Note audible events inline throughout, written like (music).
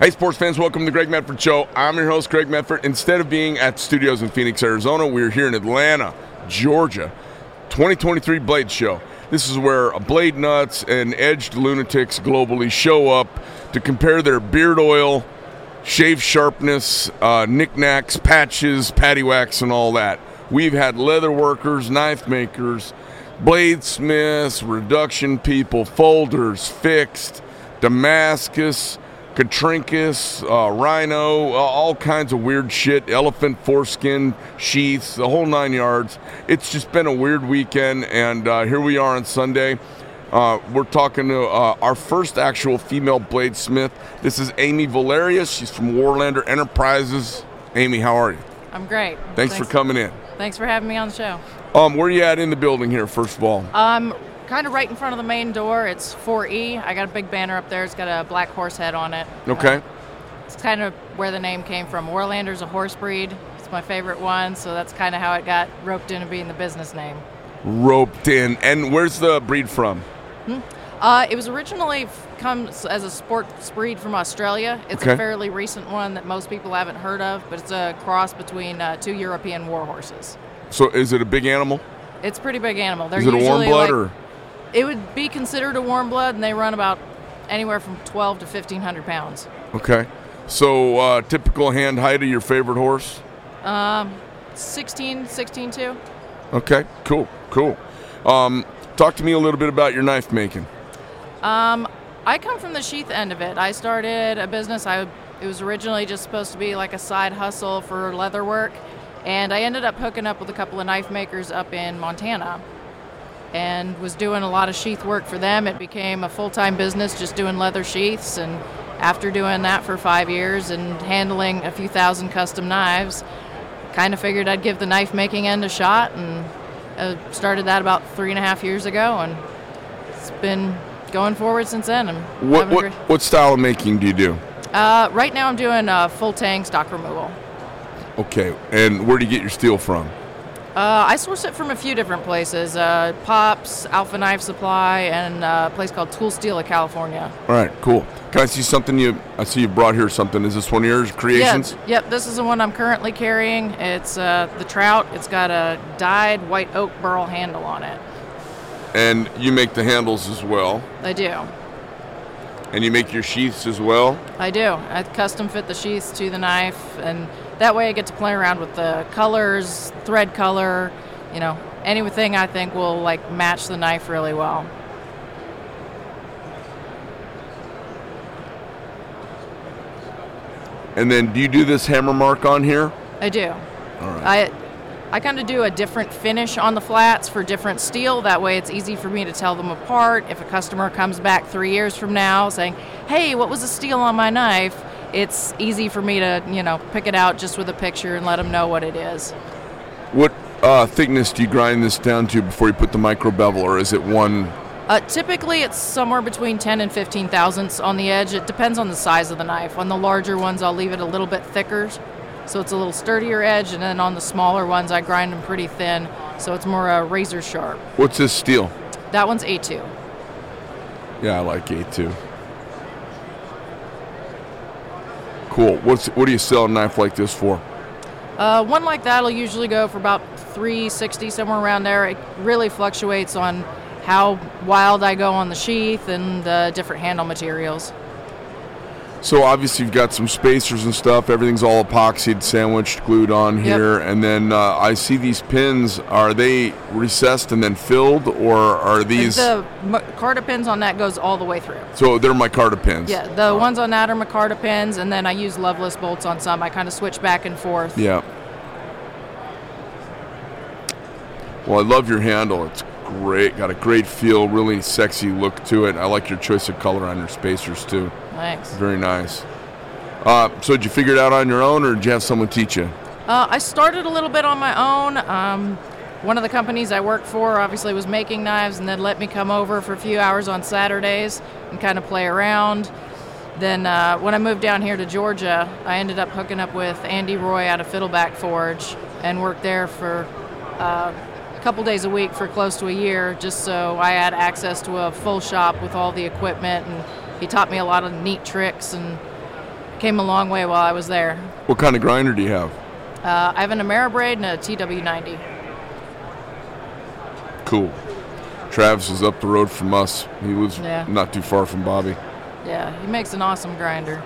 Hey, sports fans, welcome to the Greg Medford Show. I'm your host, Greg Medford. Instead of being at studios in Phoenix, Arizona, we're here in Atlanta, Georgia. 2023 Blade Show. This is where blade nuts and edged lunatics globally show up to compare their beard oil, shave sharpness, uh, knickknacks, patches, patty and all that. We've had leather workers, knife makers, bladesmiths, reduction people, folders, fixed, Damascus, Katrinkus, uh, rhino, uh, all kinds of weird shit, elephant foreskin sheaths, the whole nine yards. It's just been a weird weekend, and uh, here we are on Sunday. Uh, we're talking to uh, our first actual female bladesmith. This is Amy Valerious. She's from Warlander Enterprises. Amy, how are you? I'm great. Thanks, for coming in. Thanks for having me on the show. Um, where are you at in the building here, first of all? Um, kind of right in front of the main door. It's 4E. I got a big banner up there. It's got a black horse head on it. Okay. Uh, it's kind of where the name came from. Warlander's a horse breed. It's my favorite one, so that's kind of how it got roped into being the business name. Roped in. And where's the breed from? Hmm? Uh, it was originally f- comes as a sports breed from Australia. It's Okay. a fairly recent one that most people haven't heard of, but it's a cross between uh, two European war horses. So is it a big animal? It's a pretty big animal. They're Is it a warm usually blood like- or? It would be considered a warm blood, and they run about anywhere from 12 to 1500 pounds. Okay. So uh, typical hand height of your favorite horse? 16, 16 too. Okay. Cool. Cool. Um, talk to me a little bit about your knife making. Um, I come from the sheath end of it. I started a business. I it was originally just supposed to be like a side hustle for leather work, and I ended up hooking up with a couple of knife makers up in Montana, and was doing a lot of sheath work for them. It became a full time business, just doing leather sheaths. And after doing that for five years and handling a few thousand custom knives, kind of figured I'd give the knife making end a shot, and uh, started that about three and a half years ago, and it's been going forward since then. I'm What what what style of making do you do? uh, right now, I'm doing uh, full tang stock removal. Okay. And where do you get your steel from? Uh, I source it from a few different places: uh, Pops, Alpha Knife Supply, and uh, a place called Tool Steel of California. All right. Cool. Can I see something you? I see you brought here something. Is this one of yours creations? Yeah, yep. This is the one I'm currently carrying. It's uh, the Trout. It's got a dyed white oak burl handle on it. And you make the handles as well. I do. And you make your sheaths as well. I do. I custom fit the sheaths to the knife, and that way I get to play around with the colors, thread color, you know, anything I think will like match the knife really well. And then do you do this hammer mark on here? I do. All right. I I kind of do a different finish on the flats for different steel. That way, it's easy for me to tell them apart. If a customer comes back three years from now saying, "Hey, what was the steel on my knife?" It's easy for me to you know pick it out just with a picture and let them know what it is. What uh, thickness do you grind this down to before you put the micro bevel, or is it one? Uh, typically, it's somewhere between 10 and 15 thousandths on the edge. It depends on the size of the knife. On the larger ones, I'll leave it a little bit thicker, so it's a little sturdier edge. And then on the smaller ones, I grind them pretty thin, so it's more uh, razor sharp. What's this steel? That one's A2. Yeah, I like A2. Cool. What's what do you sell a knife like this for? Uh, one like that will usually go for about 360 somewhere around there. It really fluctuates on how wild I go on the sheath and the different handle materials. So obviously you've got some spacers and stuff. Everything's all epoxied, sandwiched, glued on Yep. here, and then uh, I see these pins. Are they recessed and then filled, or are these? The m- Carta pins on that goes all the way through. so they're micarta pins. Yeah, the ones on that are micarta pins, and then I use Loveless bolts on some. I kind of switch back and forth. Yeah. Well, I love your handle. It's great. Got a great feel, really sexy look to it. I like your choice of color on your spacers too. Thanks. Very nice. Uh, so did you figure it out on your own, or did you have someone teach you? Uh, I started a little bit on my own. Um, one of the companies I worked for obviously was making knives and then let me come over for a few hours on Saturdays and kind of play around. Then uh, when I moved down here to Georgia, I ended up hooking up with Andy Roy out of Fiddleback Forge and worked there for uh, a couple days a week for close to a year just so I had access to a full shop with all the equipment and he taught me a lot of neat tricks and came a long way while I was there. What kind of grinder do you have? Uh, I have an Ameribrade and a TW90. Cool. Travis is up the road from us. He lives Yeah. not too far from Bobby. Yeah, he makes an awesome grinder.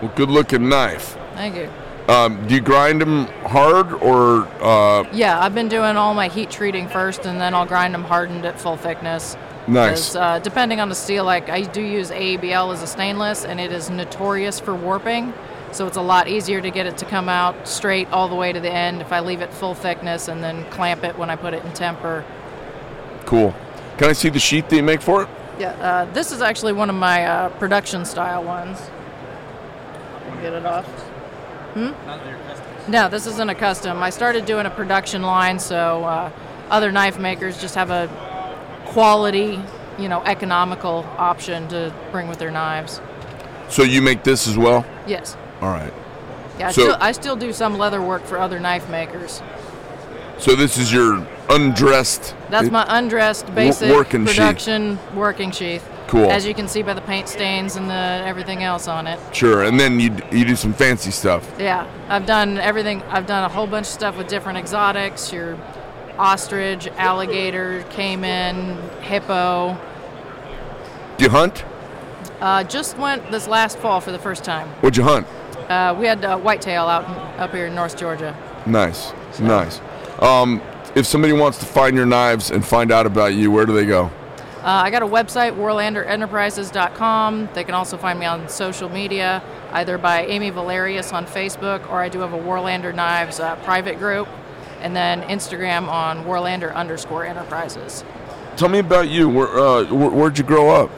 Well, good looking knife. Thank you. Um, do you grind them hard or uh, Yeah, I've been doing all my heat treating first, and then I'll grind them hardened at full thickness. nice? Uh, depending on the steel, like I do use AEB-L as a stainless, and it is notorious for warping. So it's a lot easier to get it to come out straight all the way to the end if I leave it full thickness and then clamp it when I put it in temper. Cool. Can I see the sheet that you make for it? Yeah, uh, this is actually one of my uh, production style ones. Get it off. Hmm? No, this isn't a custom. I started doing a production line, so uh, other knife makers just have a quality, you know, economical option to bring with their knives. So you make this as well? Yes. All right. Yeah, I, So- still, I still do some leather work for other knife makers. So this is your undressed. That's my undressed basic working sheath. production working sheath. Cool. As you can see by the paint stains and the everything else on it. Sure, and then you you do some fancy stuff. Yeah, I've done everything. I've done a whole bunch of stuff with different exotics. Your ostrich, alligator, cayman, hippo. Do you hunt? Uh, just went this last fall for the first time. What'd you hunt? Uh, we had uh, whitetail out up here in North Georgia. Nice, nice. Um, if somebody wants to find your knives and find out about you, where do they go? Uh, I got a website, warlanderenterprises.com. They can also find me on social media, either by Amy Valerious on Facebook, or I do have a Warlander Knives uh, private group, and then Instagram on Warlander underscore enterprises. Tell me about you. Where, uh, where, where'd you grow up?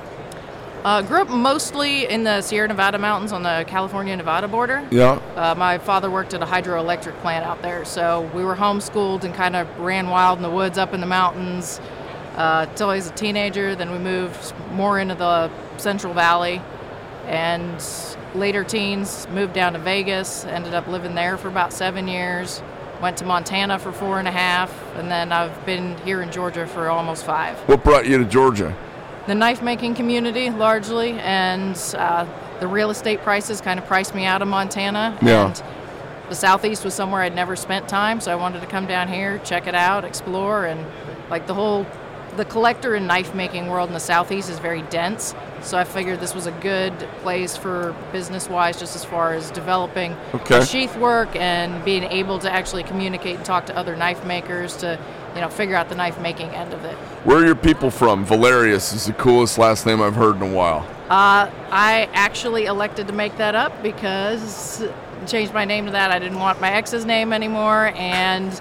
Uh, grew up mostly in the Sierra Nevada mountains on the California Nevada border. Yeah. Uh, my father worked at a hydroelectric plant out there, so we were homeschooled and kind of ran wild in the woods up in the mountains uh, till I was a teenager. Then we moved more into the Central Valley, and later teens moved down to Vegas. Ended up living there for about seven years. Went to Montana for four and a half, and then I've been here in Georgia for almost five What brought you to Georgia? the knife making community largely, and uh, the real estate prices kind of priced me out of Montana. Yeah. And the southeast was somewhere I'd never spent time, so I wanted to come down here, check it out, explore, and like the whole the collector and knife making world in the southeast is very dense. So I figured this was a good place for business wise, just as far as developing Okay. the sheath work and being able to actually communicate and talk to other knife makers to, you know, figure out the knife making end of it. Where are your people from? Valerious is the coolest last name I've heard in a while. Uh, I actually elected to make that up because changed my name to that. I didn't want my ex's name anymore, and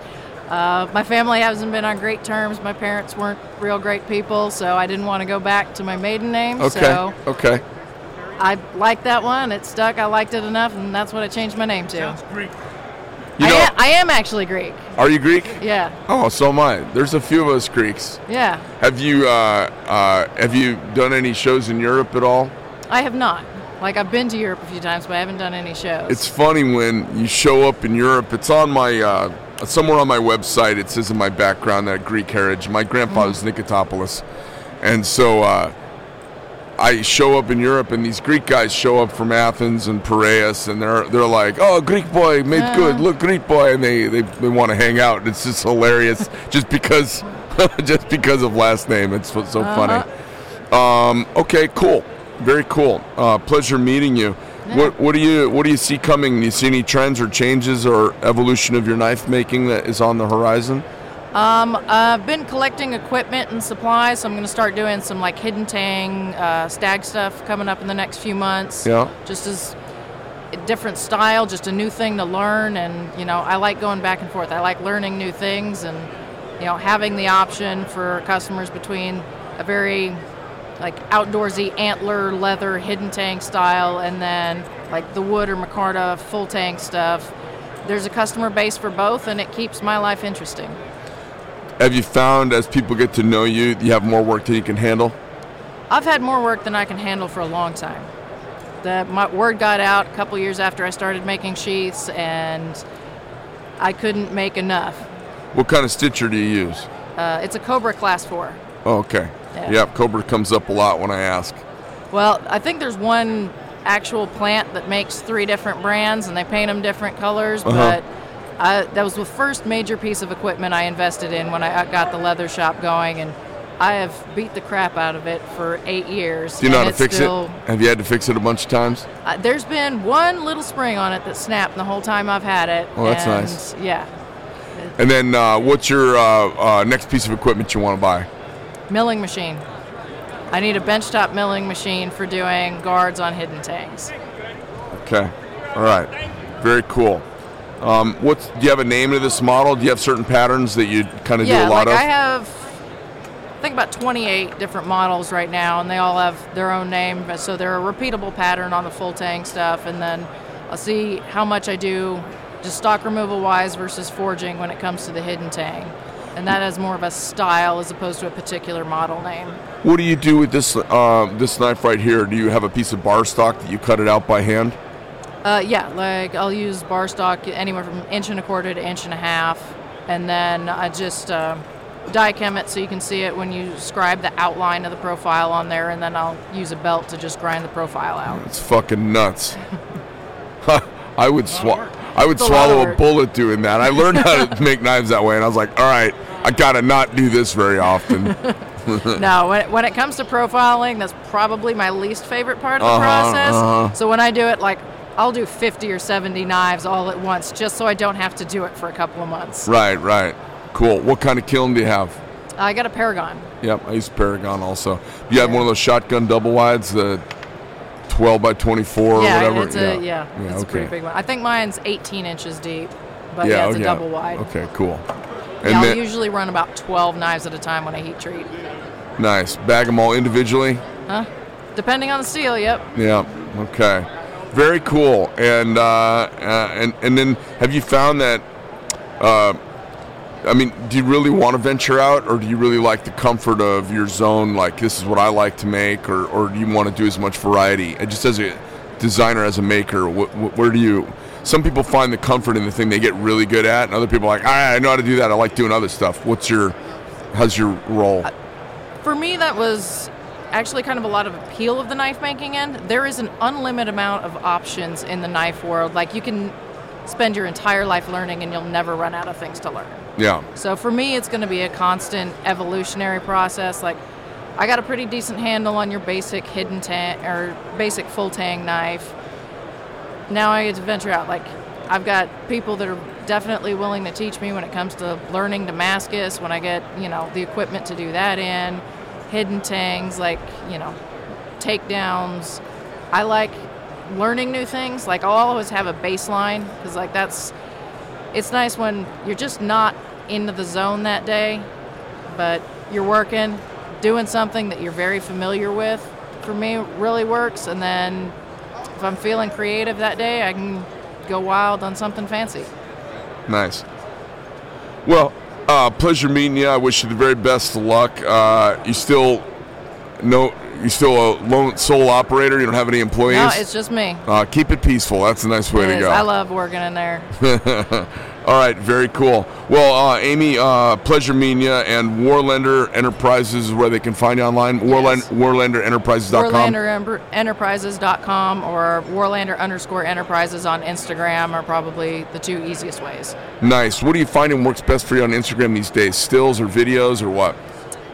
uh, my family hasn't been on great terms. My parents weren't real great people, so I didn't want to go back to my maiden name. Okay. So Okay. I liked that one. It stuck. I liked it enough, and that's what I changed my name to. Sounds Greek. You I, know, am, I am actually Greek. are you Greek? Yeah, Oh, so am I. There's a few of us Greeks. yeah. Have you uh, uh, have you done any shows in Europe at all? I have not. Like I've been to Europe a few times, but I haven't done any shows. It's funny when you show up in Europe. It's on my uh, somewhere on my website. It says in my background that Greek heritage. My grandfather's Nikotopoulos, and so uh, I show up in Europe, and these Greek guys show up from Athens and Piraeus, and they're they're like, "Oh, Greek boy, made Yeah. good. Look, Greek boy," and they they, they want to hang out. And it's just hilarious, (laughs) just because (laughs) just because of last name. It's so so funny. Um, okay, cool, very cool. Uh, pleasure meeting you. What what do you what do you see coming? Do you see any trends or changes or evolution of your knife making that is on the horizon? Um, I've been collecting equipment and supplies, so I'm going to start doing some like hidden tang, uh, stag stuff coming up in the next few months. Yeah. Just as a different style, just a new thing to learn, and you know, I like going back and forth. I like learning new things, and you know, having the option for customers between a very like outdoorsy antler leather hidden tang style, and then like the wood or micarta full tang stuff. There's a customer base for both, and it keeps my life interesting. Have you found as people get to know you, you have more work than you can handle? I've had more work than I can handle for a long time. The my word got out a couple years after I started making sheaths, and I couldn't make enough. What kind of stitcher do you use? Uh, it's a Cobra Class 4. Oh, okay. Yeah. Yeah, Cobra comes up a lot when I ask. Well, I think there's one actual plant that makes three different brands, and they paint them different colors. Uh-huh. But I, that was the first major piece of equipment I invested in when I got the leather shop going, and I have beat the crap out of it for eight years. Do you know how to fix still, it? Have you had to fix it a bunch of times? Uh, there's been one little spring on it that snapped the whole time I've had it. Oh, that's nice. Yeah, And then uh, what's your uh, uh, next piece of equipment you want to buy? Milling machine. I need a benchtop milling machine for doing guards on hidden tangs. Okay. All right. Very cool. Um, what's do you have a name to this model? Do you have certain patterns that you kind of yeah, do a lot like of? I have, I think about 28 different models right now, and they all have their own name. but- So they're a repeatable pattern on the full tang stuff, and then I'll see how much I do just stock removal wise versus forging when it comes to the hidden tang. And that has more of a style as opposed to a particular model name. What do you do with this uh, this knife right here? Do you have a piece of bar stock that you cut it out by hand? Uh, yeah, like I'll use bar stock anywhere from inch and a quarter to inch and a half, and then I just uh, Dykem it so you can see it when you scribe the outline of the profile on there, and then I'll use a belt to just grind the profile out. It's fucking nuts. (laughs) I would swallow. I would It's a lot of swallow a bullet doing that. I learned how to (laughs) make knives that way, and I was like, all right, I gotta not do this very often. (laughs) no, when it, when it comes to profiling, that's probably my least favorite part of the Uh-huh, process. uh-huh. So when I do it, like I'll do 50 or 70 knives all at once, just so I don't have to do it for a couple of months. right, right. Cool. What kind of kiln do you have? I got a Paragon. Yep, I use Paragon also. You have one of those shotgun double wides, the 12 by 24 or whatever. it's a yeah, it's a okay. pretty big one. I think mine's 18 inches deep, but yeah, yeah, oh, it's a yeah. double wide. Okay, cool. And Yeah, I'll usually run about 12 knives at a time when I heat treat. nice. Bag them all individually. Huh? Depending on the steel, yep. Yeah. Okay. Very cool. And uh, uh, and and then have you found that? Uh, I mean, do you really want to venture out, or do you really like the comfort of your zone? Like this is what I like to make, or or do you want to do as much variety? And just as a designer, as a maker, wh- wh- where do you? Some people find the comfort in the thing they get really good at, and other people are like, "Ah, I know how to do that. I like doing other stuff. What's your, how's your role? For me, that was actually kind of a lot of appeal of the knife making end. There is an unlimited amount of options in the knife world. Like you can spend your entire life learning and you'll never run out of things to learn. Yeah. So for me, it's going to be a constant evolutionary process. Like, I got a pretty decent handle on your basic hidden tang or basic full tang knife. Now I get to venture out. Like, I've got people that are definitely willing to teach me when it comes to learning Damascus. When I get you know the equipment to do that in, hidden tangs like you know takedowns. I like learning new things. Like I'll always have a baseline because like that's it's nice when you're just not into the zone that day, but you're working, doing something that you're very familiar with. For me, really works. And then if I'm feeling creative that day, I can go wild on something fancy. Nice. Well, uh, pleasure meeting you. I wish you the very best of luck. Uh, you still no, you still a lone sole operator. You don't have any employees. No, it's just me. uh, keep it peaceful. That's a nice way It to is. go. I love working in there. (laughs) All right, very cool. Well, uh, Amy, uh, pleasure meeting you. And Warlander Enterprises is where they can find you online. Warland, Yes. WarlanderEnterprises.com. WarlanderEnterprises.com or Warlander underscore Enterprises on Instagram are probably the two easiest ways. Nice. What are you finding works best for you on Instagram these days? Stills or videos or what?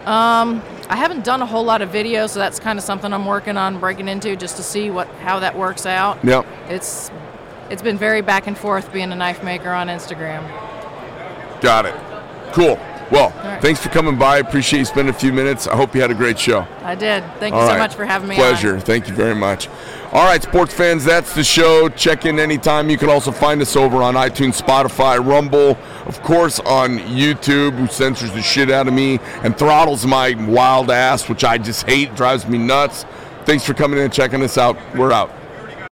I haven't done a whole lot of videos, so that's kind of something I'm working on breaking into just to see what how that works out. Yep. It's it's been very back and forth being a knife maker on Instagram. Got it. Cool. Well, right. thanks for coming by. Appreciate you spending a few minutes. I hope you had a great show. I did. Thank you All so right. much for having me on. Pleasure. Thank you very much. All right, sports fans, that's the show. Check in anytime. You can also find us over on iTunes, Spotify, Rumble, of course, on YouTube, who censors the shit out of me and throttles my wild ass, which I just hate, drives me nuts. Thanks for coming in and checking us out. We're out.